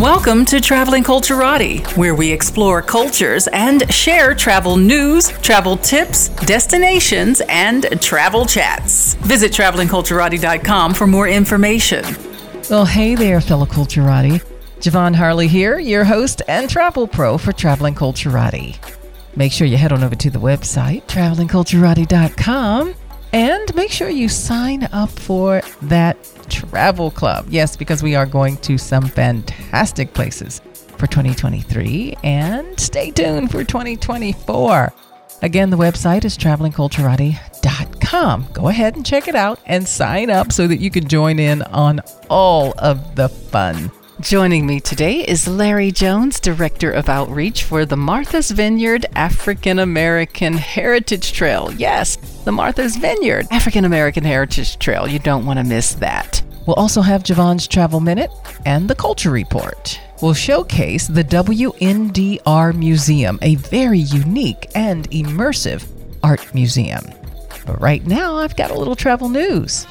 Welcome to Traveling Culturati, where we explore cultures and share travel news, travel tips, destinations, and travel chats. Visit travelingculturati.com for more information. Well, hey there, fellow Culturati. Ja'Vonne Harley here, your host and travel pro for Traveling Culturati. Make sure you head on over to the website, travelingculturati.com, and make sure you sign up for that travel club. Yes, because we are going to some fantastic places for 2023, and stay tuned for 2024. Again, the website is travelingculturati.com. Go ahead and check it out and sign up so that you can join in on all of the fun. Joining me today is Larry Jones, Director of Outreach for the Martha's Vineyard African American Heritage Trail. Yes, the Martha's Vineyard African American Heritage Trail. You don't want to miss that. We'll also have Ja'Vonne's Travel Minute and the Culture Report. We'll showcase the WNDR Museum, a very unique and immersive art museum. But right now, I've got a little travel news.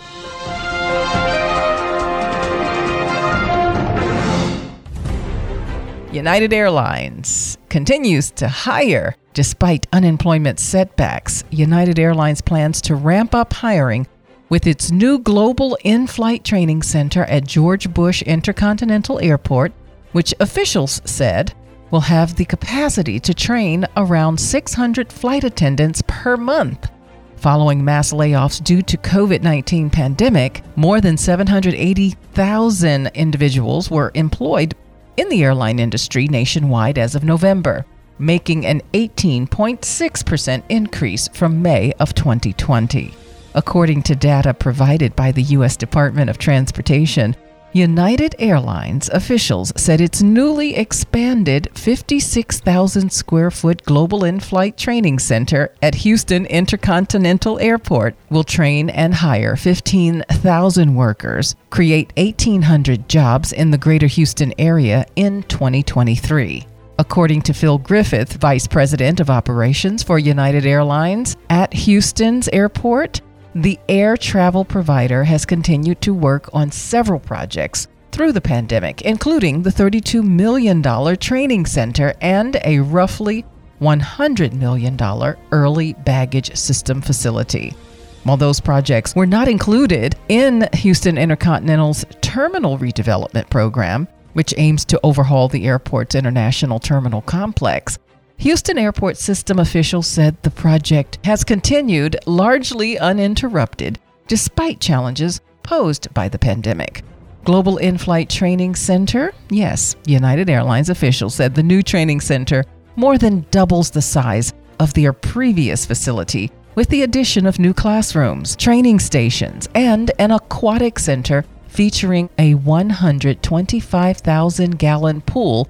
United Airlines continues to hire despite unemployment setbacks. United Airlines plans to ramp up hiring with its new global in flight training center at George Bush Intercontinental Airport, which officials said will have the capacity to train around 600 flight attendants per month. Following mass layoffs due to COVID-19 pandemic, more than 780,000 individuals were employed in the airline industry nationwide as of November, making an 18.6% increase from May of 2020. According to data provided by the U.S. Department of Transportation, United Airlines officials said its newly expanded 56,000 square foot global in flight training center at Houston Intercontinental Airport will train and hire 15,000 workers, create 1,800 jobs in the greater Houston area in 2023. According to Phil Griffith, Vice President of Operations for United Airlines at Houston's airport, the air travel provider has continued to work on several projects through the pandemic, including the $32 million training center and a roughly $100 million early baggage system facility. While those projects were not included in Houston Intercontinental's terminal redevelopment program, which aims to overhaul the airport's international terminal complex, Houston Airport System officials said the project has continued largely uninterrupted despite challenges posed by the pandemic. Global In Flight Training Center, yes, United Airlines officials said the new training center more than doubles the size of their previous facility with the addition of new classrooms, training stations, and an aquatic center featuring a 125,000 gallon pool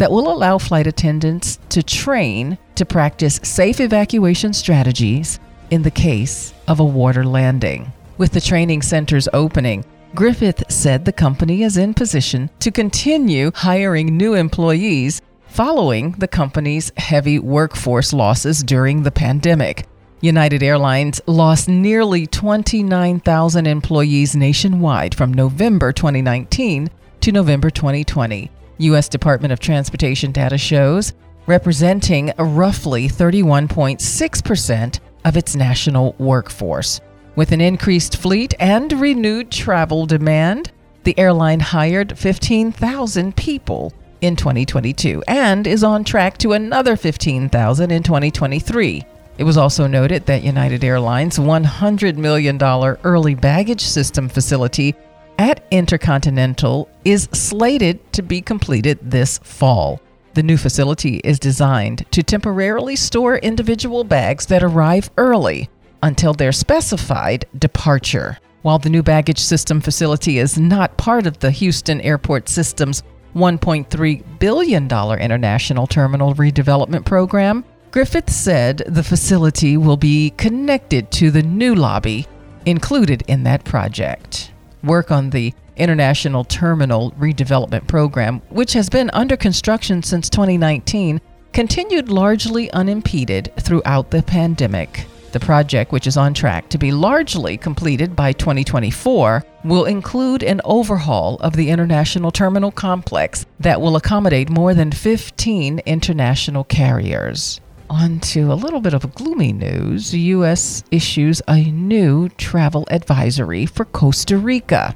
that will allow flight attendants to train to practice safe evacuation strategies in the case of a water landing. With the training center's opening, Griffith said the company is in position to continue hiring new employees following the company's heavy workforce losses during the pandemic. United Airlines lost nearly 29,000 employees nationwide from November 2019 to November 2020. U.S. Department of Transportation data shows, representing roughly 31.6% of its national workforce. With an increased fleet and renewed travel demand, the airline hired 15,000 people in 2022 and is on track to another 15,000 in 2023. It was also noted that United Airlines' $100 million early baggage system facility at Intercontinental is slated to be completed this fall. The new facility is designed to temporarily store individual bags that arrive early until their specified departure. While the new baggage system facility is not part of the Houston Airport System's $1.3 billion international terminal redevelopment program, Griffith said the facility will be connected to the new lobby included in that project work on the International Terminal Redevelopment Program, which has been under construction since 2019, continued largely unimpeded throughout the pandemic. The project, which is on track to be largely completed by 2024, will include an overhaul of the International Terminal Complex that will accommodate more than 15 international carriers. On to a little bit of gloomy news. The U.S. issues a new travel advisory for Costa Rica.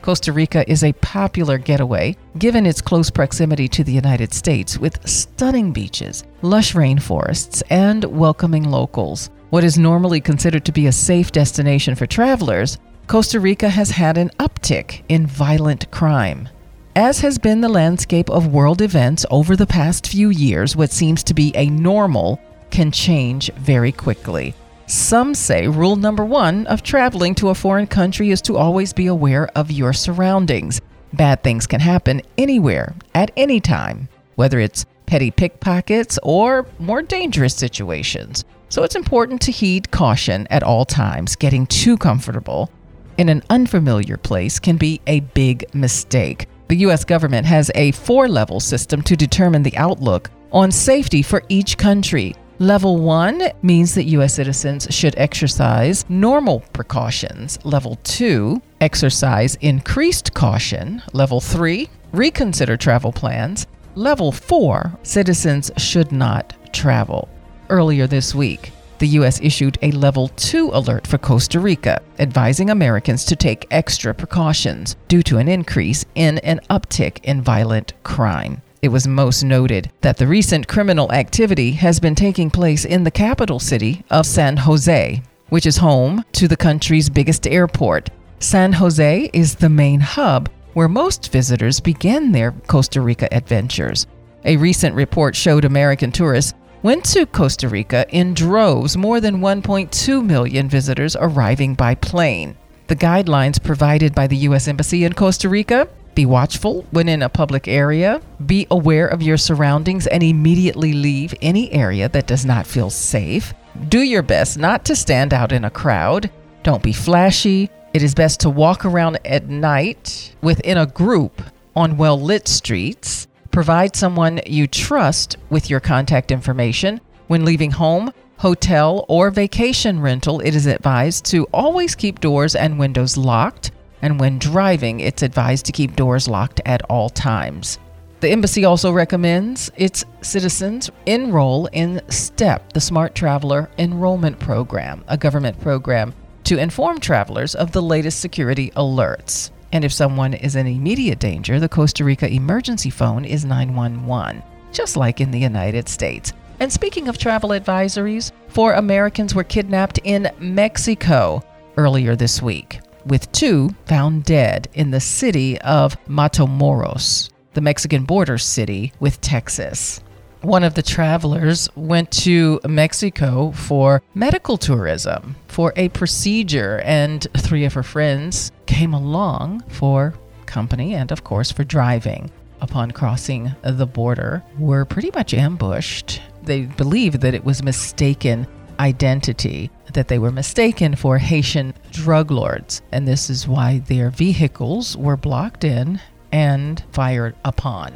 Costa Rica is a popular getaway given its close proximity to the United States with stunning beaches, lush rainforests, and welcoming locals. What is normally considered to be a safe destination for travelers, Costa Rica has had an uptick in violent crime. As has been the landscape of world events over the past few years, what seems to be a normal can change very quickly. Some say rule number one of traveling to a foreign country is to always be aware of your surroundings. Bad things can happen anywhere, at any time, whether it's petty pickpockets or more dangerous situations. So it's important to heed caution at all times. Getting too comfortable in an unfamiliar place can be a big mistake. The U.S. government has a four level system to determine the outlook on safety for each country. Level 1 means that U.S. citizens should exercise normal precautions. Level 2, exercise increased caution. Level 3, reconsider travel plans. Level 4, citizens should not travel. Earlier this week, the U.S. issued a Level 2 alert for Costa Rica, advising Americans to take extra precautions due to an increase in an uptick in violent crime. It was most noted that the recent criminal activity has been taking place in the capital city of San Jose, which is home to the country's biggest airport. San Jose is the main hub where most visitors begin their Costa Rica adventures. A recent report showed American tourists went to Costa Rica in droves, more than 1.2 million visitors arriving by plane. The guidelines provided by the U.S. Embassy in Costa Rica be watchful when in a public area, be aware of your surroundings, and immediately leave any area that does not feel safe. Do your best not to stand out in a crowd. Don't be flashy. It is best to walk around at night within a group on well lit streets. Provide someone you trust with your contact information. When leaving home, hotel, or vacation rental, it is advised to always keep doors and windows locked. And when driving, it's advised to keep doors locked at all times. The embassy also recommends its citizens enroll in STEP, the Smart Traveler Enrollment Program, a government program to inform travelers of the latest security alerts. And if someone is in immediate danger, the Costa Rica emergency phone is 911, just like in the United States. And speaking of travel advisories, four Americans were kidnapped in Mexico earlier this week, with two found dead in the city of Matamoros, the Mexican border city with Texas one of the travelers went to Mexico for medical tourism for a procedure, and three of her friends came along for company and, of course, for driving. Upon crossing the border, were pretty much ambushed. They believed that it was mistaken identity, that they were mistaken for Haitian drug lords, and this is why their vehicles were blocked in and fired upon.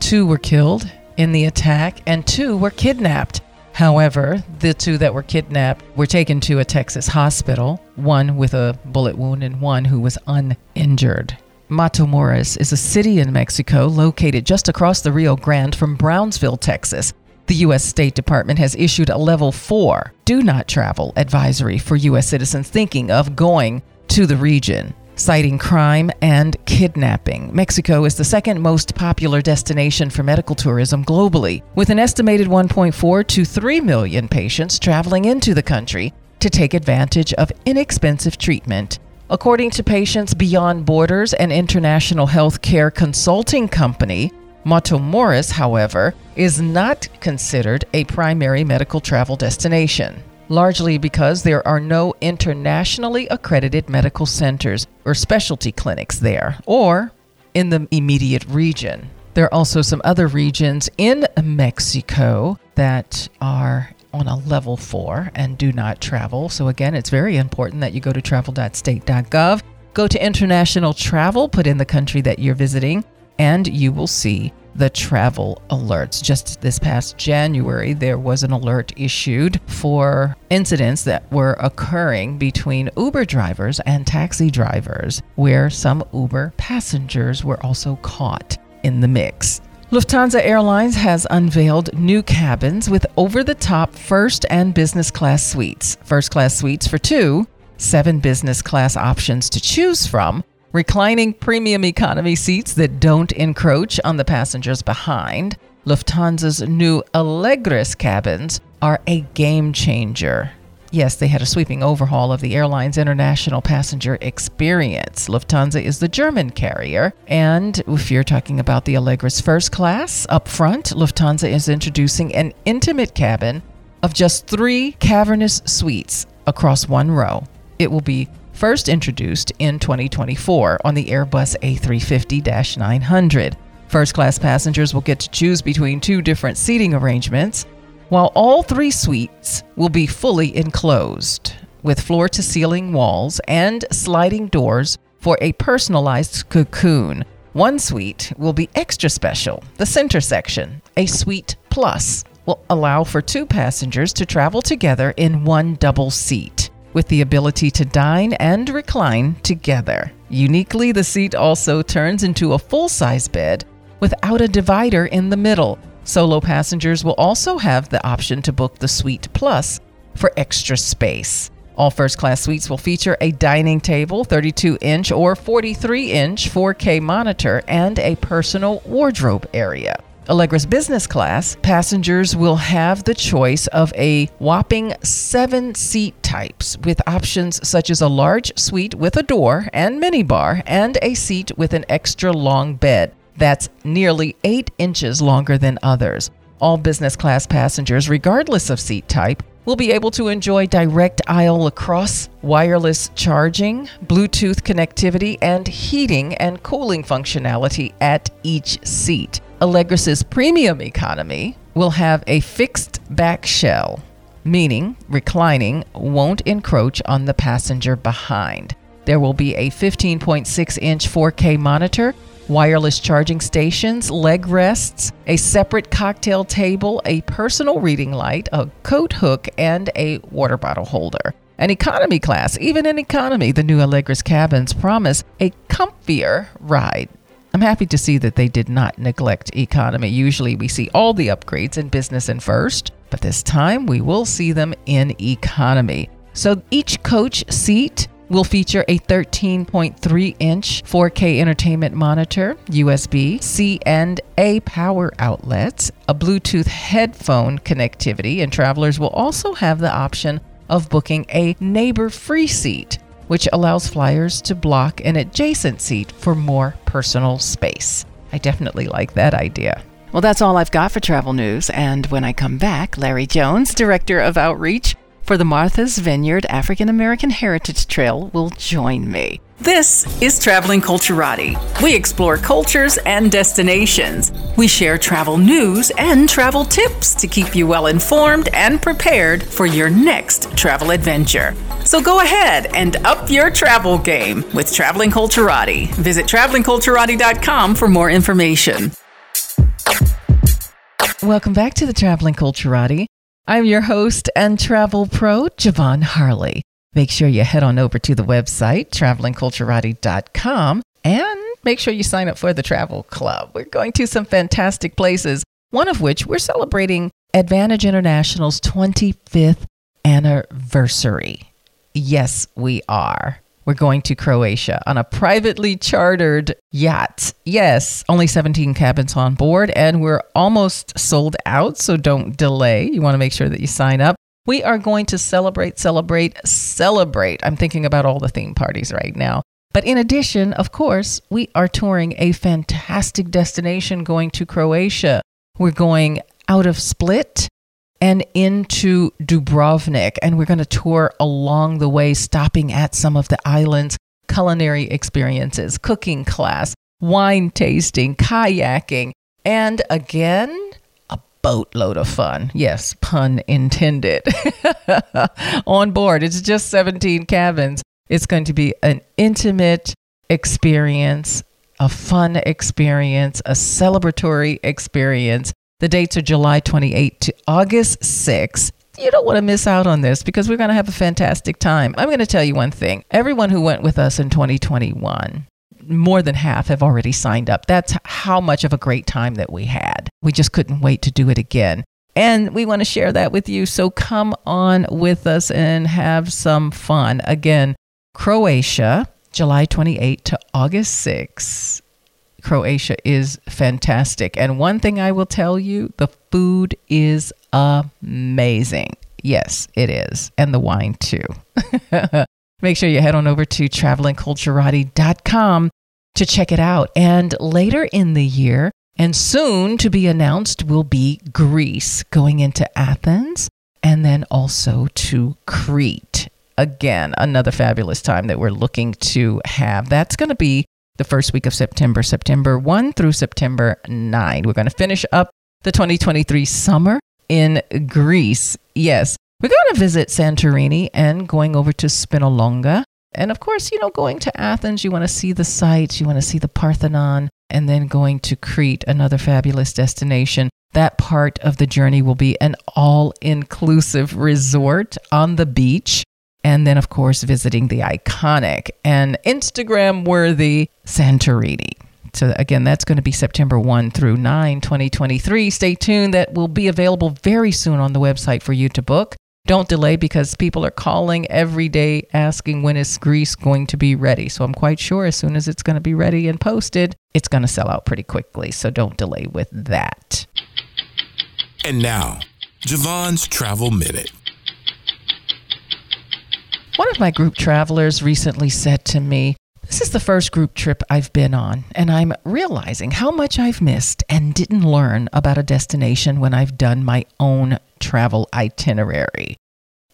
Two were killed in the attack, and two were kidnapped. However, the two that were kidnapped were taken to a Texas hospital, one with a bullet wound and one who was uninjured. Matamoros is a city in Mexico located just across the Rio Grande from Brownsville, Texas. The U.S. State Department has issued a level 4 do not travel advisory for U.S. citizens thinking of going to the region citing crime and kidnapping. Mexico is the second most popular destination for medical tourism globally, with an estimated 1.4 to 3 million patients traveling into the country to take advantage of inexpensive treatment. According to Patients Beyond Borders, an international healthcare consulting company, Matamoros, however, is not considered a primary medical travel destination largely because there are no internationally accredited medical centers or specialty clinics there or in the immediate region. There are also some other regions in Mexico that are on a level four and do not travel. So, again, it's very important that you go to travel.state.gov, go to international travel, put in the country that you're visiting, and you will see the travel alerts. Just this past January, there was an alert issued for incidents that were occurring between Uber drivers and taxi drivers, where some Uber passengers were also caught. in the mix. Lufthansa Airlines has unveiled new cabins with over the top first and business class suites. First class suites for two, seven business class options to choose from, reclining premium economy seats that don't encroach on the passengers behind. Lufthansa's new Allegris cabins are a game changer. Yes, they had a sweeping overhaul of the airline's international passenger experience. Lufthansa is the German carrier, and if you're talking about the Allegris first class, up front, Lufthansa is introducing an intimate cabin of just three cavernous suites across one row. It will be first introduced in 2024 on the Airbus A350 900. First class passengers will get to choose between two different seating arrangements while all three suites will be fully enclosed with floor to ceiling walls and sliding doors for a personalized cocoon. One suite will be extra special. The center section, a suite plus, will allow for two passengers to travel together in one double seat with the ability to dine and recline together. Uniquely, the seat also turns into a full size bed without a divider in the middle Solo passengers will also have the option to book the Suite Plus for extra space. All first class suites will feature a dining table, 32 inch or 43 inch 4K monitor, and a personal wardrobe area. Allegris Business Class passengers will have the choice of a whopping seven seat types with options such as a large suite with a door and minibar and a seat with an extra long bed that's nearly eight inches longer than others. All business class passengers, regardless of seat type, will be able to enjoy direct aisle lacrosse, wireless charging, Bluetooth connectivity, and heating and cooling functionality at each seat. Allegris's premium economy will have a fixed back shell, meaning reclining won't encroach on the passenger behind. There will be a 15.6 inch 4K monitor wireless charging stations, leg rests, a separate cocktail table, a personal reading light, a coat hook, and a water bottle holder. An economy class, even in economy, the new Allegris cabins promise a comfier ride. I'm happy to see that they did not neglect economy. Usually we see all the upgrades in business and first, but this time we will see them in economy. So each coach seat will feature a 13.3 inch 4K entertainment monitor, USB C and A power outlets, a Bluetooth headphone connectivity, and travelers will also have the option of booking a neighbor free seat, which allows flyers to block an adjacent seat for more personal space. I definitely like that idea. Well, that's all I've got for travel news. And when I come back, Larry Jones, Director of Outreach, for the Martha's Vineyard African American Heritage Trail will join me. This is Traveling Culturati. We explore cultures and destinations. We share travel news and travel tips to keep you well informed and prepared for your next travel adventure. So go ahead and up your travel game with Traveling Culturati. Visit travelingculturati.com for more information. Welcome back to the Traveling Culturati. I'm your host and travel pro, Ja'Vonne Harley. Make sure you head on over to the website, travelingculturati.com, and make sure you sign up for the travel club. We're going to some fantastic places, one of which we're celebrating Advantage International's 25th anniversary. Yes, we are. We're going to Croatia on a privately chartered yacht. Yes, only 17 cabins on board, and we're almost sold out, so don't delay. You want to make sure that you sign up. We are going to celebrate, celebrate, celebrate. I'm thinking about all the theme parties right now. But in addition, of course, we are touring a fantastic destination going to Croatia. We're going out of Split and into Dubrovnik. And we're going to tour along the way, stopping at some of the island's culinary experiences, cooking class, wine tasting, kayaking, and again, boatload of fun. Yes, pun intended. On board, it's just 17 cabins. It's going to be an intimate experience, a fun experience, a celebratory experience the dates are July 28 to August 6. You don't want to miss out on this because we're going to have a fantastic time. I'm going to tell you one thing. Everyone who went with us in 2021, more than half have already signed up. That's how much of a great time that we had. We just couldn't wait to do it again. And we want to share that with you. So come on with us and have some fun. Again, Croatia, July 28 to August 6. Croatia is fantastic. And one thing I will tell you the food is amazing. Yes, it is. And the wine too. Make sure you head on over to travelingculturati.com to check it out. And later in the year, and soon to be announced, will be Greece going into Athens and then also to Crete. Again, another fabulous time that we're looking to have. That's going to be the first week of September, September 1 through September 9. We're going to finish up the 2023 summer in Greece. Yes, we're going to visit Santorini and going over to Spinalonga. And of course, you know, going to Athens, you want to see the sights, you want to see the Parthenon, and then going to Crete, another fabulous destination. That part of the journey will be an all inclusive resort on the beach. And then, of course, visiting the iconic and Instagram worthy Santorini. So, again, that's going to be September 1 through 9, 2023. Stay tuned. That will be available very soon on the website for you to book. Don't delay because people are calling every day asking when is Greece going to be ready. So, I'm quite sure as soon as it's going to be ready and posted, it's going to sell out pretty quickly. So, don't delay with that. And now, Ja'Vonne's Travel Minute. One of my group travelers recently said to me, this is the first group trip I've been on, and I'm realizing how much I've missed and didn't learn about a destination when I've done my own travel itinerary.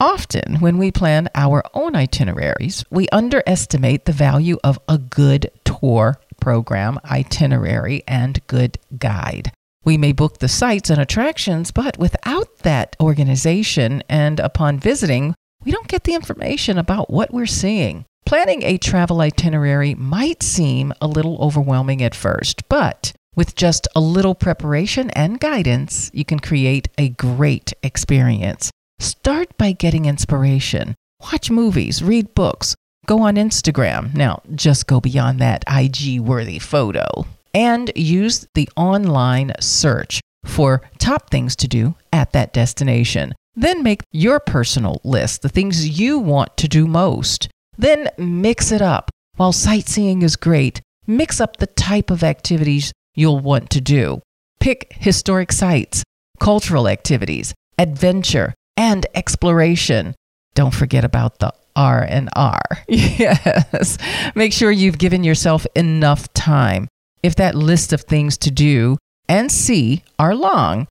Often, when we plan our own itineraries, we underestimate the value of a good tour program, itinerary, and good guide. We may book the sites and attractions, but without that organization and upon visiting, we don't get the information about what we're seeing. Planning a travel itinerary might seem a little overwhelming at first, but with just a little preparation and guidance, you can create a great experience. Start by getting inspiration. Watch movies, read books, go on Instagram. Now, just go beyond that IG worthy photo and use the online search for top things to do at that destination. Then make your personal list, the things you want to do most. Then mix it up. While sightseeing is great, mix up the type of activities you'll want to do. Pick historic sites, cultural activities, adventure, and exploration. Don't forget about the R and R. Yes. Make sure you've given yourself enough time. If that list of things to do and see are long,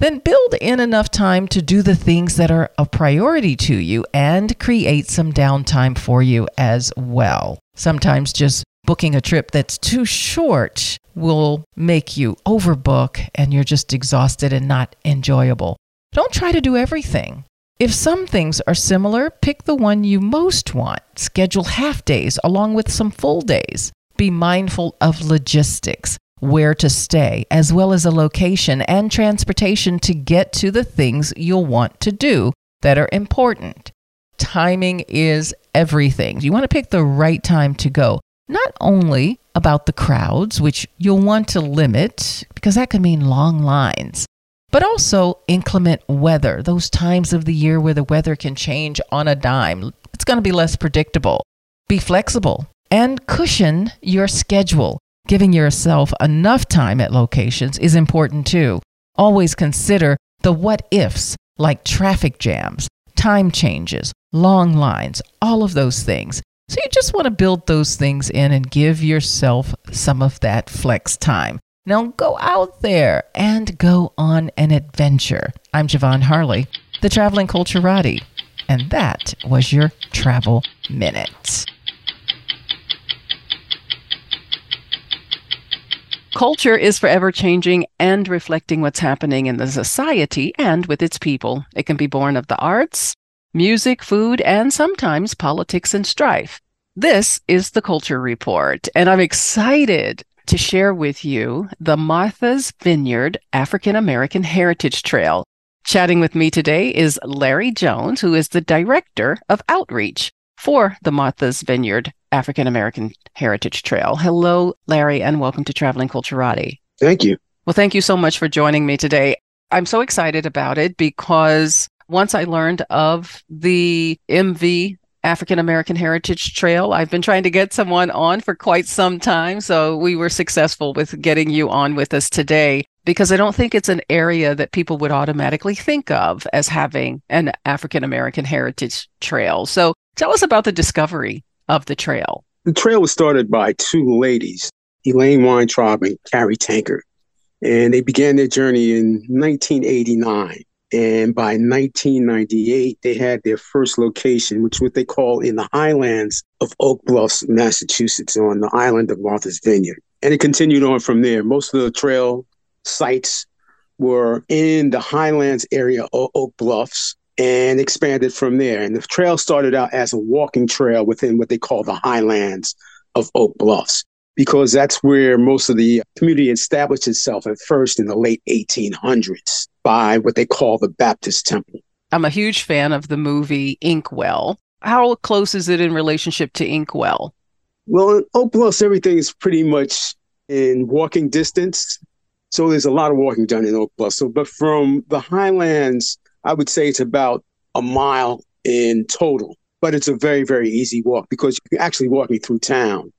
then build in enough time to do the things that are a priority to you and create some downtime for you as well. Sometimes just booking a trip that's too short will make you overbook and you're just exhausted and not enjoyable. Don't try to do everything. If some things are similar, pick the one you most want. Schedule half days along with some full days. Be mindful of logistics where to stay, as well as a location and transportation to get to the things you'll want to do that are important. Timing is everything. You want to pick the right time to go, not only about the crowds, which you'll want to limit because that could mean long lines, but also inclement weather, those times of the year where the weather can change on a dime. It's going to be less predictable. Be flexible and cushion your schedule. Giving yourself enough time at locations is important too. Always consider the what ifs like traffic jams, time changes, long lines, all of those things. So you just want to build those things in and give yourself some of that flex time. Now go out there and go on an adventure. I'm Ja'Vonne Harley, the traveling culturati, and that was your travel minute. Culture is forever changing and reflecting what's happening in the society and with its people. It can be born of the arts, music, food, and sometimes politics and strife. This is the Culture Report, and I'm excited to share with you the Martha's Vineyard African American Heritage Trail. Chatting with me today is Larry Jones, who is the Director of Outreach for the Martha's Vineyard African American Heritage Trail. Hello, Larry, and welcome to Traveling Culturati. Thank you. Well, thank you so much for joining me today. I'm so excited about it because once I learned of the MV African American Heritage Trail. I've been trying to get someone on for quite some time. So we were successful with getting you on with us today because I don't think it's an area that people would automatically think of as having an African American Heritage Trail. So tell us about the discovery of the trail. The trail was started by two ladies, Elaine Weintraub and Carrie Tankard. And they began their journey in 1989. And by 1998, they had their first location, which what they call in the highlands of Oak Bluffs, Massachusetts, on the island of Martha's Vineyard. And it continued on from there. Most of the trail sites were in the highlands area of Oak Bluffs and expanded from there. And the trail started out as a walking trail within what they call the highlands of Oak Bluffs because that's where most of the community established itself at first in the late 1800s by what they call the Baptist Temple. I'm a huge fan of the movie Inkwell. How close is it in relationship to Inkwell? Well, in Oak Bluffs, everything is pretty much in walking distance. So there's a lot of walking done in Oak Bluffs. So, but from the highlands, I would say it's about a mile in total. But it's a very, very easy walk because you're actually walking through town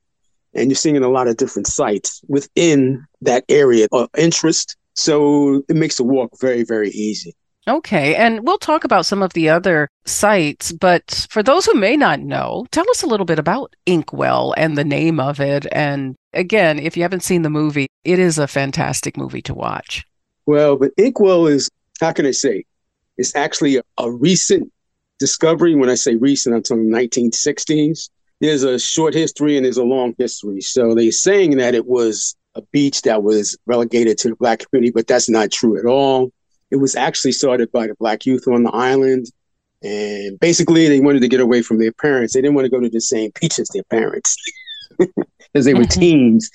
and you're seeing a lot of different sites within that area of interest. So it makes the walk very, very easy. Okay. And we'll talk about some of the other sites, but for those who may not know, tell us a little bit about Inkwell and the name of it. And again, if you haven't seen the movie, it is a fantastic movie to watch. Well, but Inkwell is, how can I say, it's actually a, a recent discovery. When I say recent, I'm talking 1960s there's a short history and there's a long history. So they're saying that it was a beach that was relegated to the black community, but that's not true at all. It was actually started by the black youth on the island. And basically, they wanted to get away from their parents. They didn't want to go to the same beach as their parents because they were teens.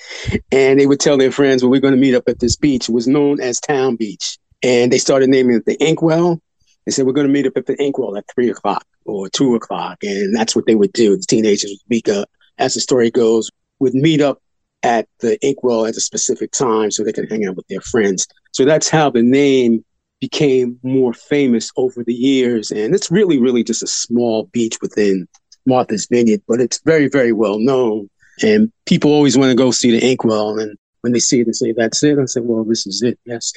And they would tell their friends, well, we're going to meet up at this beach. It was known as Town Beach. And they started naming it the Inkwell. They said, we're going to meet up at the Inkwell at three o'clock or two o'clock. And that's what they would do. The teenagers would meet up, as the story goes, would meet up at the Inkwell at a specific time so they could hang out with their friends. So that's how the name became more famous over the years. And it's really, really just a small beach within Martha's Vineyard, but it's very, very well known. And people always want to go see the Inkwell. And when they see it, they say, That's it. I say, Well, this is it. Yes.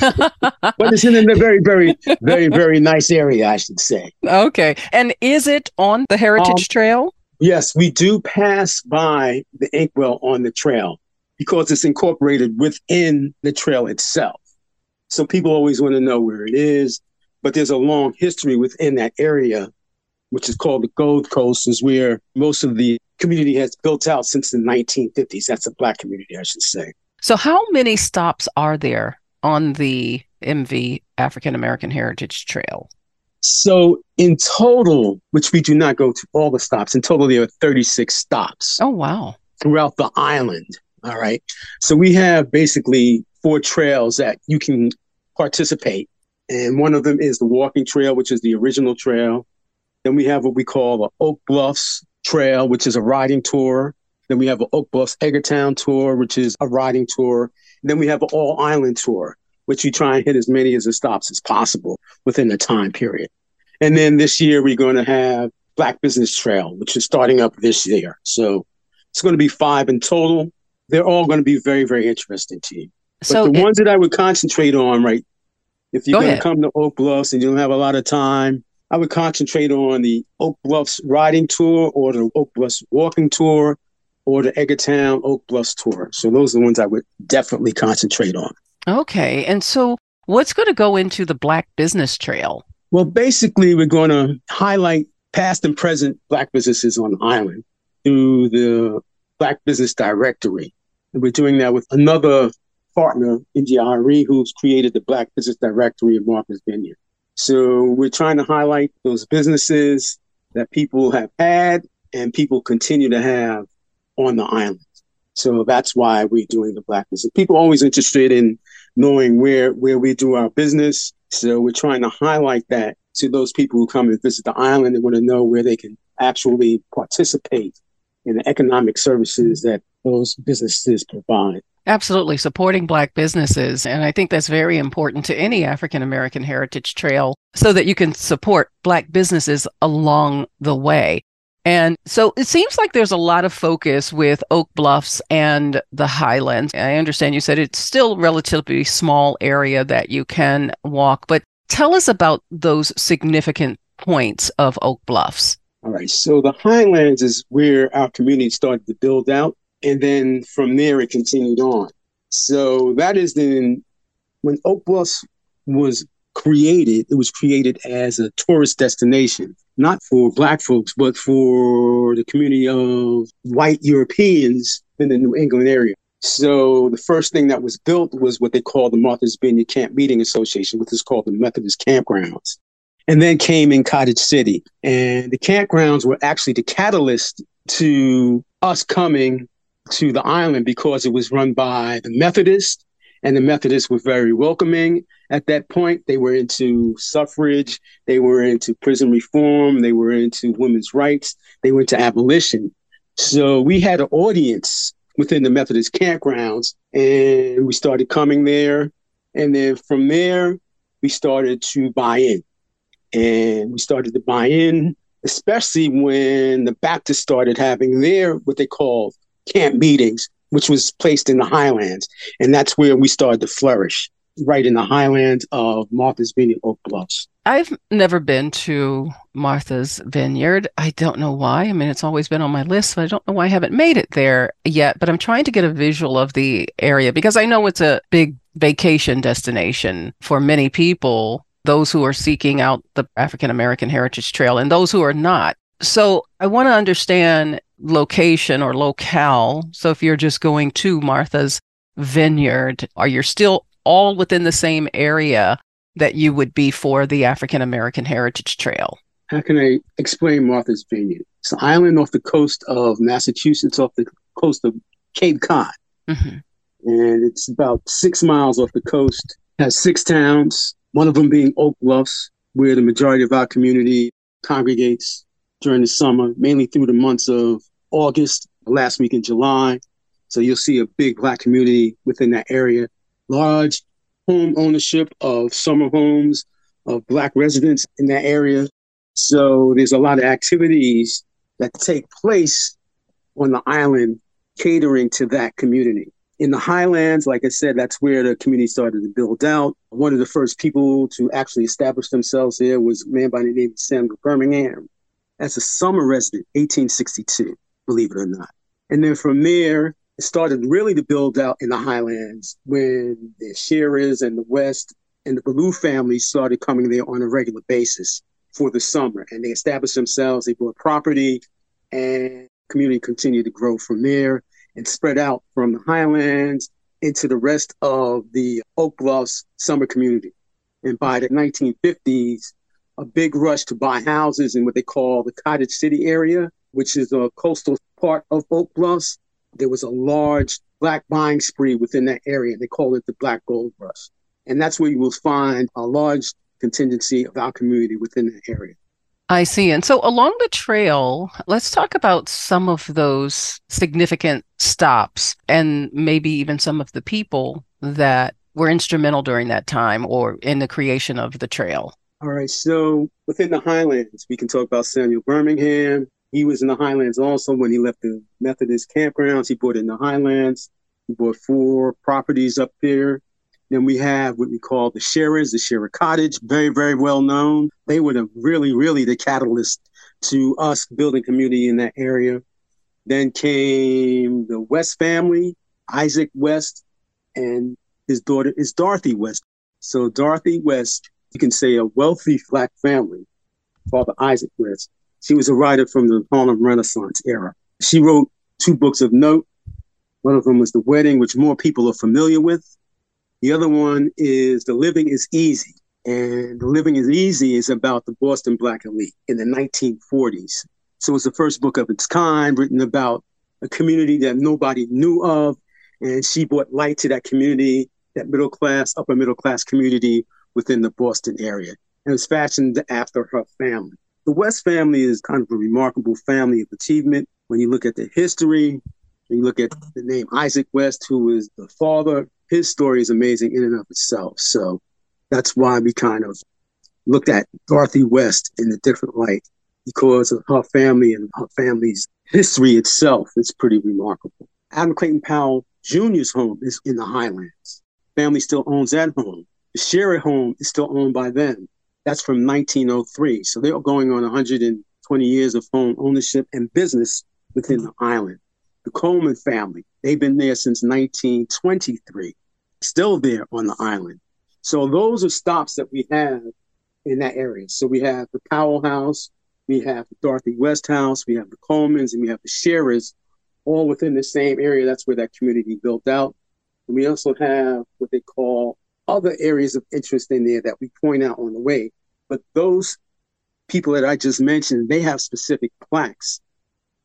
but it's in a very, very, very, very nice area, I should say. Okay. And is it on the Heritage um, Trail? Yes, we do pass by the Inkwell on the trail because it's incorporated within the trail itself. So people always want to know where it is, but there's a long history within that area, which is called the Gold Coast, is where most of the community has built out since the 1950s. That's a black community, I should say. So, how many stops are there on the MV African American Heritage Trail? So, in total, which we do not go to all the stops, in total, there are 36 stops. Oh, wow. Throughout the island. All right. So, we have basically four trails that you can participate. And one of them is the walking trail, which is the original trail. Then we have what we call the Oak Bluffs Trail, which is a riding tour. Then we have an Oak Bluffs Edgartown tour, which is a riding tour. And then we have an All Island tour, which you try and hit as many as the stops as possible within the time period. And then this year we're going to have Black Business Trail, which is starting up this year. So it's going to be five in total. They're all going to be very, very interesting to you. But so the it, ones that I would concentrate on, right? If you're going to come to Oak Bluffs and you don't have a lot of time, I would concentrate on the Oak Bluffs riding tour or the Oak Bluffs walking tour or the Edgartown Oak Bluffs tour. So those are the ones I would definitely concentrate on. Okay. And so what's going to go into the Black Business Trail? Well, basically, we're going to highlight past and present Black businesses on the island through the Black Business Directory. And we're doing that with another partner, NGRE, who's created the Black Business Directory of Martha's Vineyard. So we're trying to highlight those businesses that people have had and people continue to have on the island. So that's why we're doing the black business. People always interested in knowing where where we do our business. So we're trying to highlight that to those people who come and visit the island and want to know where they can actually participate in the economic services that those businesses provide. Absolutely, supporting Black businesses. And I think that's very important to any African American Heritage Trail so that you can support Black businesses along the way. And so it seems like there's a lot of focus with Oak Bluffs and the Highlands. I understand you said it's still a relatively small area that you can walk, but tell us about those significant points of Oak Bluffs. All right. So the Highlands is where our community started to build out. And then from there, it continued on. So that is then when Oak Bluffs was created, it was created as a tourist destination, not for Black folks, but for the community of white Europeans in the New England area. So the first thing that was built was what they call the Martha's Vineyard Camp Meeting Association, which is called the Methodist Campgrounds and then came in Cottage City. And the campgrounds were actually the catalyst to us coming to the island because it was run by the Methodists, and the Methodists were very welcoming at that point. They were into suffrage, they were into prison reform, they were into women's rights, they were into abolition. So we had an audience within the Methodist campgrounds, and we started coming there. And then from there, we started to buy in and we started to buy in, especially when the Baptists started having their what they call camp meetings, which was placed in the highlands. And that's where we started to flourish, right in the highlands of Martha's Vineyard, Oak Bluffs. I've never been to Martha's Vineyard. I don't know why. I mean, it's always been on my list, but I don't know why I haven't made it there yet. But I'm trying to get a visual of the area because I know it's a big vacation destination for many people those who are seeking out the African American Heritage Trail and those who are not. So I want to understand location or locale. So if you're just going to Martha's Vineyard, are you still all within the same area that you would be for the African American Heritage Trail? How can I explain Martha's Vineyard? It's an island off the coast of Massachusetts, off the coast of Cape Cod. Mm-hmm. And it's about six miles off the coast, has six towns, one of them being Oak Bluffs, where the majority of our community congregates during the summer, mainly through the months of August, last week in July. So you'll see a big Black community within that area. Large home ownership of summer homes of Black residents in that area. So there's a lot of activities that take place on the island catering to that community in the highlands, like I said, that's where the community started to build out. One of the first people to actually establish themselves there was a man by the name of Samuel Birmingham as a summer resident, 1862, believe it or not. And then from there, it started really to build out in the highlands when the Shearers and the West and the Ballou families started coming there on a regular basis for the summer. And they established themselves, they bought property, and community continued to grow from there and spread out from the highlands into the rest of the Oak Bluffs summer community. And by the 1950s, a big rush to buy houses in what they call the Cottage City area, which is a coastal part of Oak Bluffs. There was a large black buying spree within that area. They call it the Black Gold Rush. And that's where you will find a large contingency of our community within that area. I see. And so along the trail, let's talk about some of those significant stops and maybe even some of the people that were instrumental during that time or in the creation of the trail. All right. So within the Highlands, we can talk about Samuel Birmingham. He was in the Highlands also when he left the Methodist campgrounds. He bought in the Highlands. He bought four properties up there. Then we have what we call the Shearers, the Shearer Cottage, very, very well known. They were the really, really the catalyst to us building community in that area. Then came the West family, Isaac West, and his daughter is Dorothy West. So Dorothy West, you can say a wealthy black family, Father Isaac West. She was a writer from the Harlem Renaissance era. She wrote two books of note. One of them was The Wedding, which more people are familiar with. The other one is The Living is Easy. And The Living is Easy is about the Boston Black elite in the 1940s. So it's the first book of its kind written about a community that nobody knew of. And she brought light to that community, that middle class, upper middle class community within the Boston area. And was fashioned after her family. The West family is kind of a remarkable family of achievement. When you look at the history, when you look at the name Isaac West, who is the father, his story is amazing in and of itself. So that's why we kind of looked at Dorothy West in a different light because of her family and her family's history itself is pretty remarkable. Adam Clayton Powell Jr.'s home is in the Highlands. Family still owns that home. Shearer home is still owned by them. That's from 1903. So they're going on 120 years of home ownership and business within the island. The Coleman family, they've been there since 1923, still there on the island. So those are stops that we have in that area. So we have the Powell House, we have the Dorothy West House, we have the Colemans, and we have the Shearers, all within the same area. That's where that community built out. And we also have what they call other areas of interest in there that we point out on the way. But those people that I just mentioned, they have specific plaques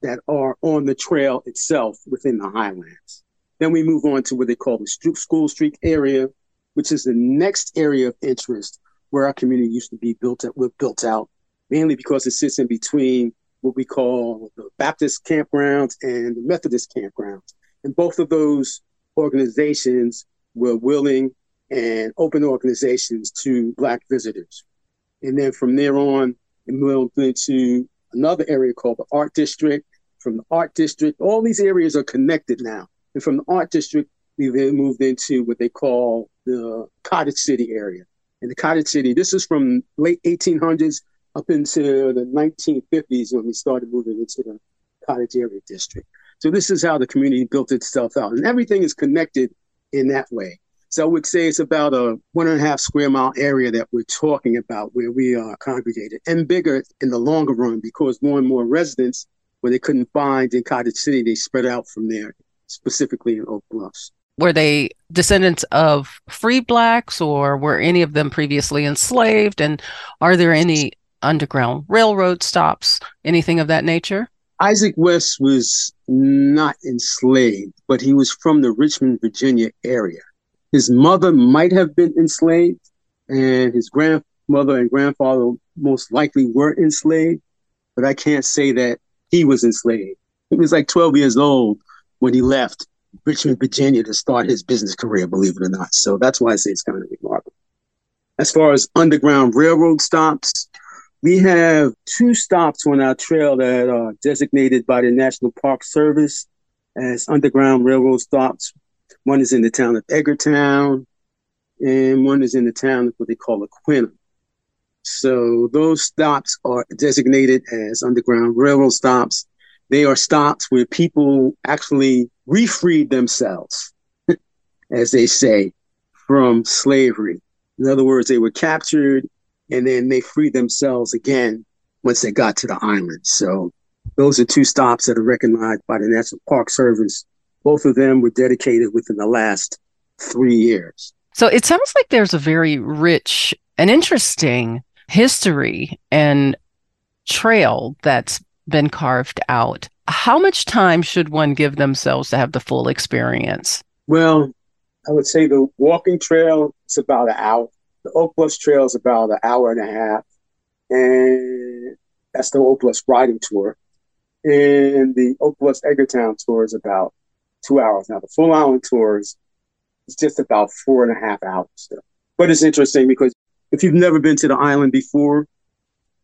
that are on the trail itself within the highlands. Then we move on to what they call the School Street area, which is the next area of interest where our community used to be built at, built out, mainly because it sits in between what we call the Baptist campgrounds and the Methodist campgrounds. And both of those organizations were willing and open organizations to Black visitors. And then from there on, it moved into another area called the Art District. From the Art District, all these areas are connected now. And from the Art District, we then moved into what they call the Cottage City area in the cottage city. This is from late 1800s up into the 1950s when we started moving into the cottage area district. So this is how the community built itself out, and everything is connected in that way. So I would say it's about a one and a half square mile area that we're talking about where we are congregated, and bigger in the longer run because more and more residents, where they couldn't find in Cottage City, they spread out from there, specifically in Oak Bluffs. Were they descendants of free blacks or were any of them previously enslaved? And are there any underground railroad stops anything of that nature? Isaac west was not enslaved but he was from the richmond virginia area his mother might have been enslaved and his grandmother and grandfather most likely were enslaved but i can't say that he was enslaved he was like 12 years old when he left Richmond, Virginia to start his business career, believe it or not. So that's why I say it's kind of remarkable. As far as Underground Railroad stops, we have two stops on our trail that are designated by the National Park Service as Underground Railroad stops. One is in the town of Edgartown, and one is in the town of what they call Aquinnah. So those stops are designated as Underground Railroad stops. They are stops where people actually refreed themselves, as they say, from slavery. In other words, they were captured and then they freed themselves again once they got to the island. So those are two stops that are recognized by the National Park Service. Both of them were dedicated within the last three years. So it sounds like there's a very rich and interesting history and trail that's been carved out how much time should one give themselves to have the full experience? Well, I would say the walking trail is about an hour. The Oak Bluffs Trail is about an hour and a half. And that's the Oak Bluffs riding tour. And the Oak Bluffs tour is about two hours. Now, the full island tours is, just about four and a half hours. But it's interesting because if you've never been to the island before,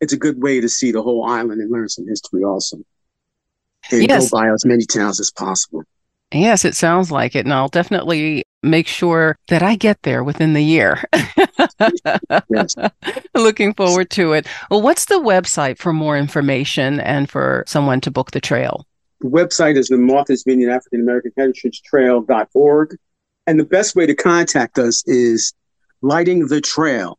it's a good way to see the whole island and learn some history also and yes. go by as many towns as possible. Yes, it sounds like it. And I'll definitely make sure that I get there within the year. yes. Looking forward to it. Well, what's the website for more information and for someone to book the trail? The website is the Martha's Vineyard African American Heritage Trail.org. And the best way to contact us is lighting the trail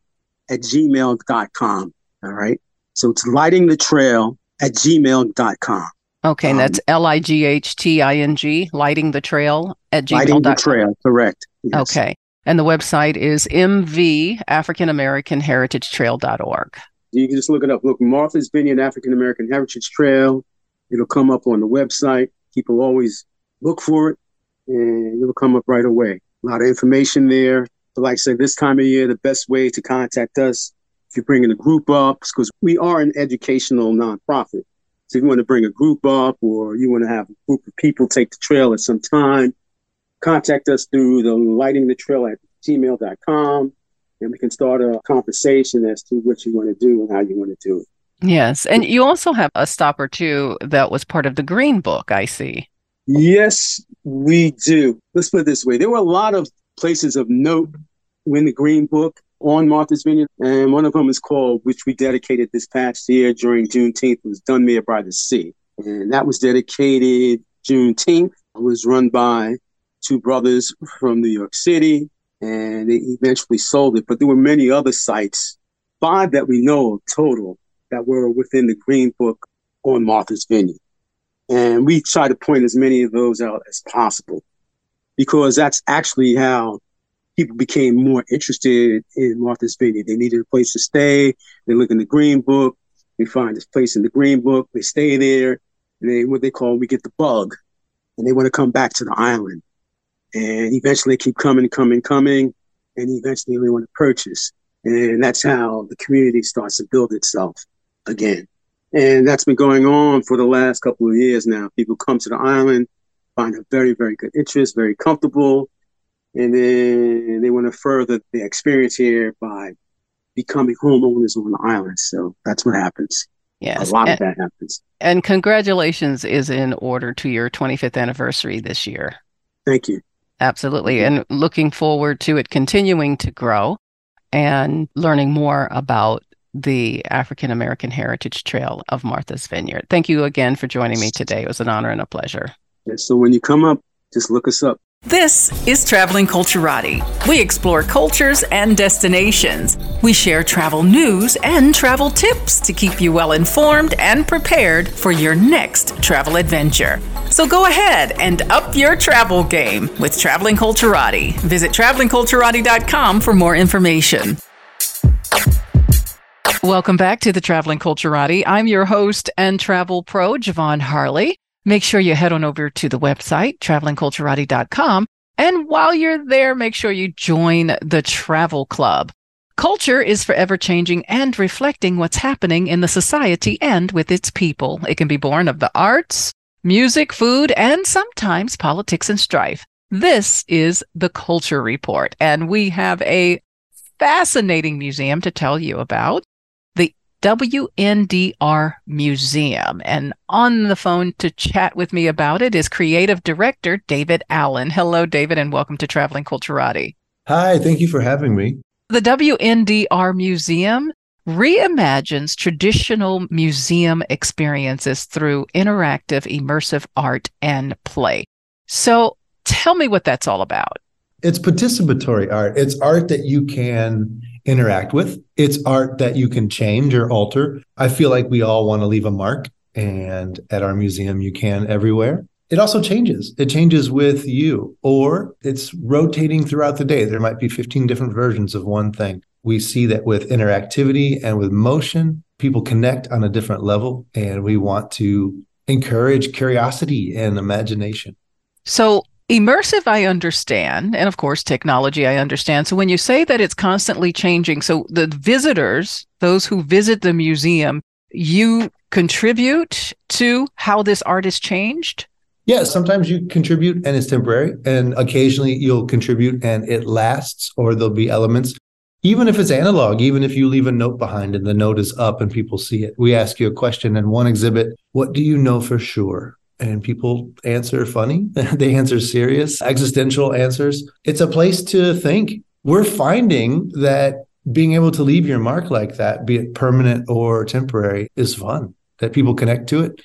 at gmail.com. All right. So it's lighting the trail at gmail.com. Okay, and that's um, L I G H T I N G, lighting the trail at gmail. Lighting the trail, correct. Yes. Okay. And the website is mv African American Heritage Trail.org. You can just look it up. Look, Martha's Vineyard African American Heritage Trail. It'll come up on the website. People always look for it and it'll come up right away. A lot of information there. But like I said, this time of year, the best way to contact us if you're bringing a group up, because we are an educational nonprofit. So if you want to bring a group up or you want to have a group of people take the trail at some time, contact us through the lighting the trail at gmail.com and we can start a conversation as to what you want to do and how you want to do it. Yes. And you also have a stop or two that was part of the Green Book, I see. Yes, we do. Let's put it this way there were a lot of places of note in the Green Book on Martha's Vineyard, and one of them is called, which we dedicated this past year during Juneteenth, was Dunmere by the Sea. And that was dedicated Juneteenth. It was run by two brothers from New York City, and they eventually sold it. But there were many other sites, five that we know of total, that were within the Green Book on Martha's Vineyard. And we try to point as many of those out as possible because that's actually how people became more interested in Martha's Vineyard. They needed a place to stay. They look in the Green Book. They find this place in the Green Book. They stay there. And they, what they call, we get the bug. And they want to come back to the island. And eventually keep coming, coming, coming. And eventually they want to purchase. And that's how the community starts to build itself again. And that's been going on for the last couple of years now. People come to the island, find a very, very good interest, very comfortable, and then they want to further the experience here by becoming homeowners on the island. So that's what happens. Yes. A lot and, of that happens. And congratulations is in order to your 25th anniversary this year. Thank you. Absolutely. And looking forward to it continuing to grow and learning more about the African American Heritage Trail of Martha's Vineyard. Thank you again for joining me today. It was an honor and a pleasure. So when you come up, just look us up. This is Traveling Culturati. We explore cultures and destinations. We share travel news and travel tips to keep you well informed and prepared for your next travel adventure. So go ahead and up your travel game with Traveling Culturati. Visit travelingculturati.com for more information. Welcome back to the Traveling Culturati. I'm your host and travel pro, Ja'Vonne Harley. Make sure you head on over to the website, travelingculturati.com. And while you're there, make sure you join the travel club. Culture is forever changing and reflecting what's happening in the society and with its people. It can be born of the arts, music, food, and sometimes politics and strife. This is the Culture Report, and we have a fascinating museum to tell you about. WNDR Museum. And on the phone to chat with me about it is creative director David Allen. Hello, David, and welcome to Traveling Culturati. Hi, thank you for having me. The WNDR Museum reimagines traditional museum experiences through interactive, immersive art and play. So tell me what that's all about. It's participatory art. It's art that you can interact with. It's art that you can change or alter. I feel like we all want to leave a mark, and at our museum, you can everywhere. It also changes. It changes with you, or it's rotating throughout the day. There might be 15 different versions of one thing. We see that with interactivity and with motion, people connect on a different level, and we want to encourage curiosity and imagination. So, Immersive, I understand. And of course, technology, I understand. So when you say that it's constantly changing, so the visitors, those who visit the museum, you contribute to how this art is changed? Yeah, sometimes you contribute and it's temporary, and occasionally you'll contribute and it lasts, or there'll be elements. Even if it's analog, even if you leave a note behind and the note is up and people see it, we ask you a question in one exhibit What do you know for sure? And people answer funny. they answer serious, existential answers. It's a place to think. We're finding that being able to leave your mark like that, be it permanent or temporary, is fun, that people connect to it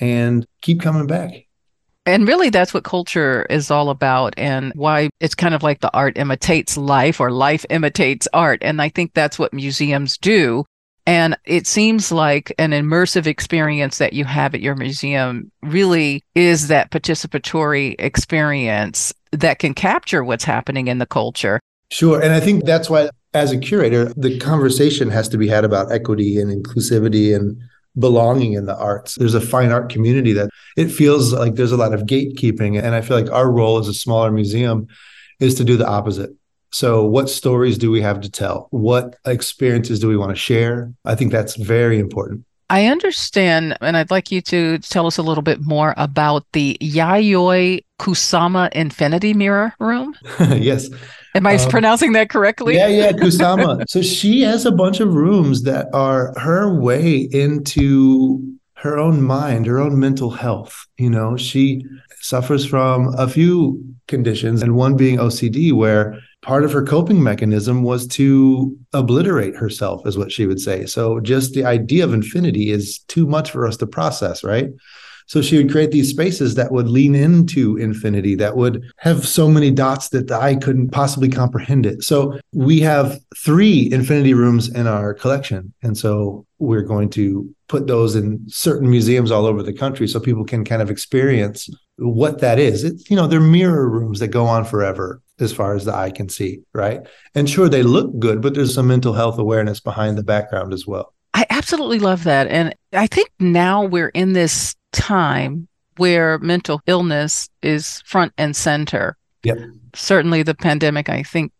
and keep coming back. And really, that's what culture is all about, and why it's kind of like the art imitates life or life imitates art. And I think that's what museums do and it seems like an immersive experience that you have at your museum really is that participatory experience that can capture what's happening in the culture. Sure. And I think that's why, as a curator, the conversation has to be had about equity and inclusivity and belonging in the arts. There's a fine art community that it feels like there's a lot of gatekeeping. And I feel like our role as a smaller museum is to do the opposite So, what stories do we have to tell? What experiences do we want to share? I think that's very important. I understand, and I'd like you to tell us a little bit more about the Yayoi Kusama Infinity Mirror Room. yes. Am I um, pronouncing that correctly? Yeah, yeah, Kusama. so she has a bunch of rooms that are her way into her own mind, her own mental health. You know, she suffers from a few conditions, and one being OCD, where part of her coping mechanism was to obliterate herself, is what she would say. So just the idea of infinity is too much for us to process, right? So she would create these spaces that would lean into infinity, that would have so many dots that the eye couldn't possibly comprehend it. So we have three infinity rooms in our collection. And so we're going to put those in certain museums all over the country so people can kind of experience what that is. It, you know, they're mirror rooms that go on forever as far as the eye can see, right? And sure, they look good, but there's some mental health awareness behind the background as well. I absolutely love that. And I think now we're in this time where mental illness is front and center. Yep. Certainly the pandemic, I think,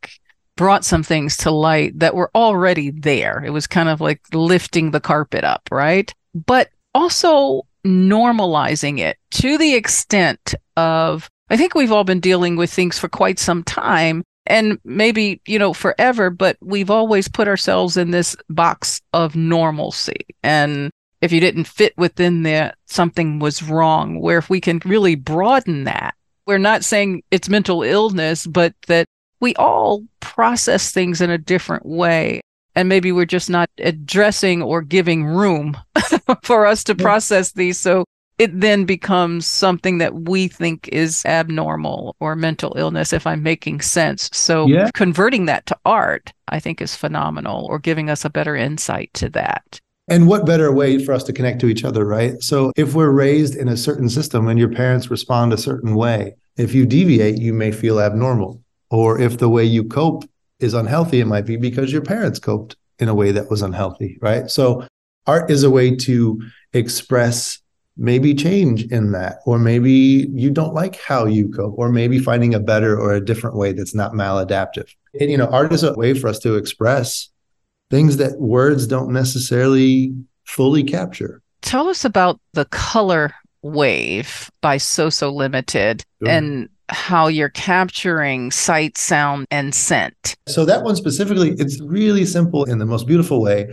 brought some things to light that were already there. It was kind of like lifting the carpet up, right? But also normalizing it to the extent of I think we've all been dealing with things for quite some time and maybe, you know, forever, but we've always put ourselves in this box of normalcy. And if you didn't fit within there, something was wrong. Where if we can really broaden that, we're not saying it's mental illness, but that we all process things in a different way. And maybe we're just not addressing or giving room for us to process these. So it then becomes something that we think is abnormal or mental illness, if I'm making sense. So yeah. converting that to art, I think, is phenomenal or giving us a better insight to that. And what better way for us to connect to each other, right? So if we're raised in a certain system and your parents respond a certain way, if you deviate, you may feel abnormal. Or if the way you cope is unhealthy, it might be because your parents coped in a way that was unhealthy, right? So art is a way to express maybe change in that or maybe you don't like how you cope or maybe finding a better or a different way that's not maladaptive and you know art is a way for us to express things that words don't necessarily fully capture. Tell us about the color wave by Sosolimited sure. and how you're capturing sight, sound, and scent. So that one specifically, it's really simple in the most beautiful way.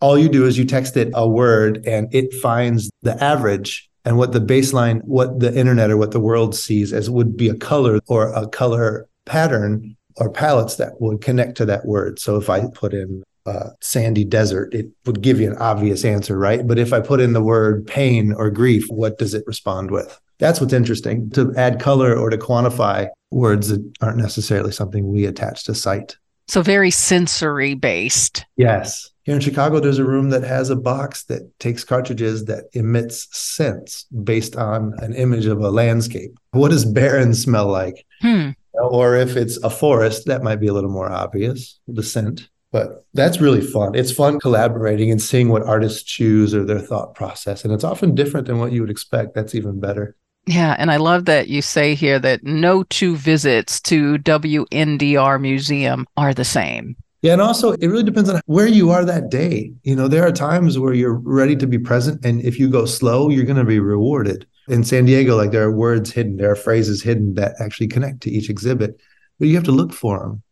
All you do is you text it a word and it finds the average and what the baseline, what the internet or what the world sees as would be a color or a color pattern or palettes that would connect to that word. So if I put in uh, sandy desert, it would give you an obvious answer, right? But if I put in the word pain or grief, what does it respond with? That's what's interesting to add color or to quantify words that aren't necessarily something we attach to sight. So, very sensory based. Yes. Here in Chicago, there's a room that has a box that takes cartridges that emits scents based on an image of a landscape. What does barren smell like? Hmm. Or if it's a forest, that might be a little more obvious, the scent. But that's really fun. It's fun collaborating and seeing what artists choose or their thought process. And it's often different than what you would expect. That's even better. Yeah. And I love that you say here that no two visits to WNDR Museum are the same. Yeah, and also it really depends on where you are that day. You know, there are times where you're ready to be present, and if you go slow, you're going to be rewarded. In San Diego, like there are words hidden, there are phrases hidden that actually connect to each exhibit, but you have to look for them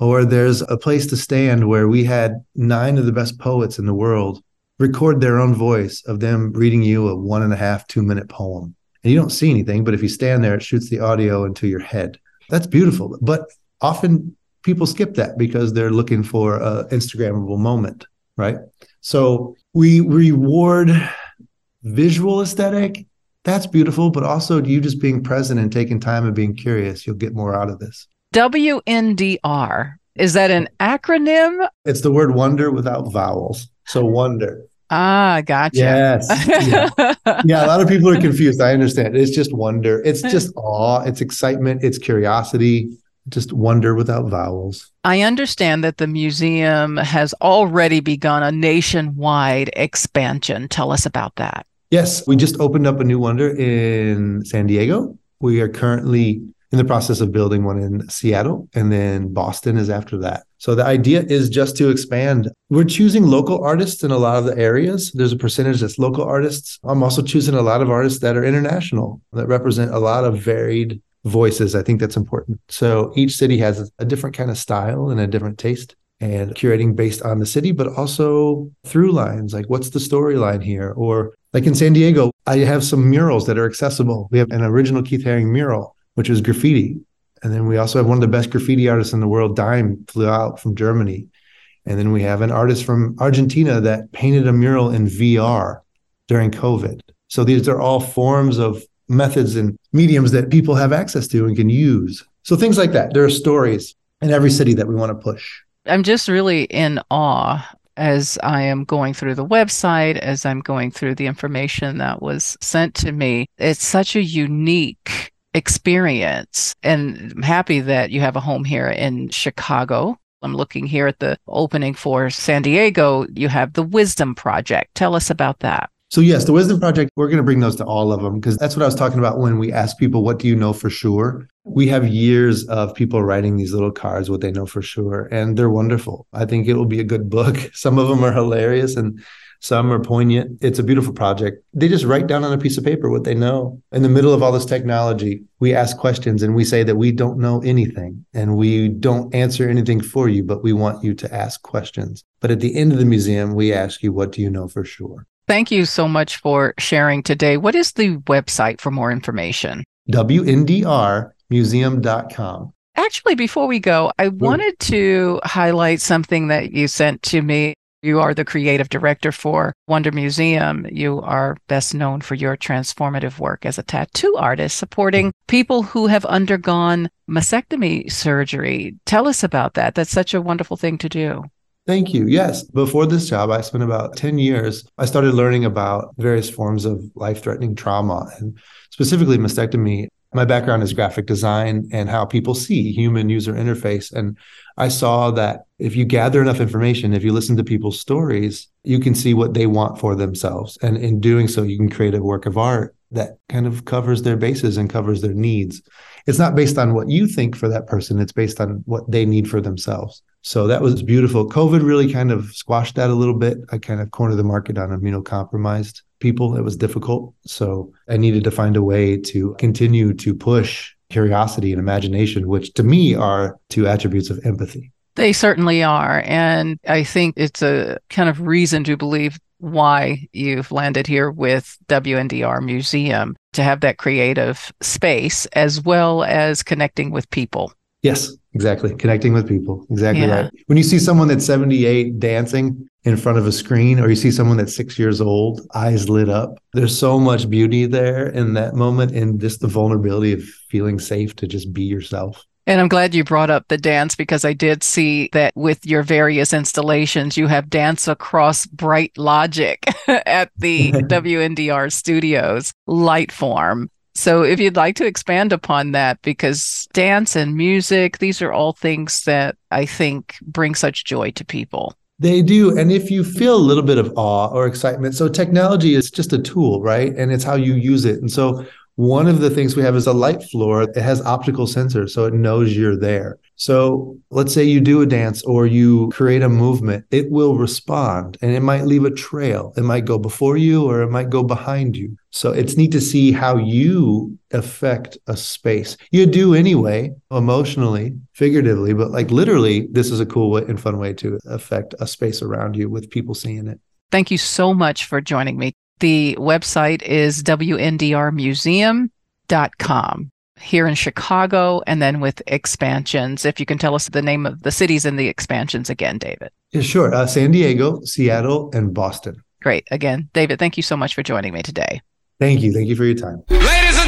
or there's a place to stand where we had nine of the best poets in the world record their own voice of them reading you a one and a half, two minute poem. And you don't see anything, but if you stand there, it shoots the audio into your head. That's beautiful. But often people skip that because they're looking for an Instagrammable moment, right? So we reward visual aesthetic. That's beautiful, but also you just being present and taking time and being curious, you'll get more out of this. WNDR. Is that an acronym? It's the word wonder without vowels. So wonder. Ah, gotcha. Yes. Yeah. yeah. A lot of people are confused. I understand. It's just wonder. It's just awe. It's excitement. It's curiosity. Just wonder without vowels. I understand that the museum has already begun a nationwide expansion. Tell us about that. Yes. We just opened up a new wonder in San Diego. We are currently in the process of building one in Seattle, and then Boston is after that. So the idea is just to expand. We're choosing local artists in a lot of the areas. There's a percentage that's local artists. I'm also choosing a lot of artists that are international that represent a lot of varied voices. I think that's important. So each city has a different kind of style and a different taste and curating based on the city, but also through lines like what's the storyline here? Or like in San Diego, I have some murals that are accessible. We have an original Keith Haring mural, which is graffiti. And then we also have one of the best graffiti artists in the world, DAIM, flew out from Germany. And then we have an artist from Argentina that painted a mural in VR during COVID. So these are all forms of methods and mediums that people have access to and can use. So things like that. There are stories in every city that we want to push. I'm just really in awe as I am going through the website, as I'm going through the information that was sent to me. It's such a unique experience. And I'm happy that you have a home here in Chicago. I'm looking here at the opening for San Diego. You have the Wisdom Project. Tell us about that. So, yes, the Wisdom Project, we're going to bring those to all of them because that's what I was talking about when we ask people, what do you know for sure? We have years of people writing these little cards, what they know for sure, and they're wonderful. I think it will be a good book. Some of them are hilarious and some are poignant. It's a beautiful project. They just write down on a piece of paper what they know. In the middle of all this technology, we ask questions and we say that we don't know anything and we don't answer anything for you, but we want you to ask questions. But at the end of the museum, we ask you, what do you know for sure? Thank you so much for sharing today. What is the website for more information? WNDRmuseum.com. Actually, before we go, I wanted to highlight something that you sent to me. You are the creative director for Wonder Museum. You are best known for your transformative work as a tattoo artist supporting people who have undergone mastectomy surgery. Tell us about that. That's such a wonderful thing to do. Thank you. Yes. Before this job, I spent about 10 years. I started learning about various forms of life threatening trauma and specifically mastectomy. My background is graphic design and how people see human user interface. And I saw that if you gather enough information, if you listen to people's stories, you can see what they want for themselves. And in doing so, you can create a work of art that kind of covers their bases and covers their needs. It's not based on what you think for that person, it's based on what they need for themselves. So that was beautiful. COVID really kind of squashed that a little bit. I kind of cornered the market on immunocompromised people. It was difficult. So I needed to find a way to continue to push curiosity and imagination, which to me are two attributes of empathy. They certainly are. And I think it's a kind of reason to believe why you've landed here with WNDR Museum to have that creative space as well as connecting with people. Yes, exactly. Connecting with people. Exactly yeah. right. When you see someone that's 78 dancing in front of a screen, or you see someone that's six years old, eyes lit up, there's so much beauty there in that moment and just the vulnerability of feeling safe to just be yourself. And I'm glad you brought up the dance because I did see that with your various installations, you have dance across bright logic at the WNDR studios, Lightform. So, if you'd like to expand upon that, because dance and music, these are all things that I think bring such joy to people. They do. And if you feel a little bit of awe or excitement, so technology is just a tool, right? And it's how you use it. And so, one of the things we have is a light floor. It has optical sensors, so it knows you're there. So let's say you do a dance or you create a movement, it will respond and it might leave a trail. It might go before you or it might go behind you. So it's neat to see how you affect a space. You do anyway, emotionally, figuratively, but like literally, this is a cool way and fun way to affect a space around you with people seeing it. Thank you so much for joining me. The website is wndrmuseum.com here in Chicago and then with expansions. If you can tell us the name of the cities and the expansions again, David. Yeah, sure. Uh, San Diego, Seattle, and Boston. Great. Again, David, thank you so much for joining me today. Thank you. Thank you for your time. Ladies and gentlemen.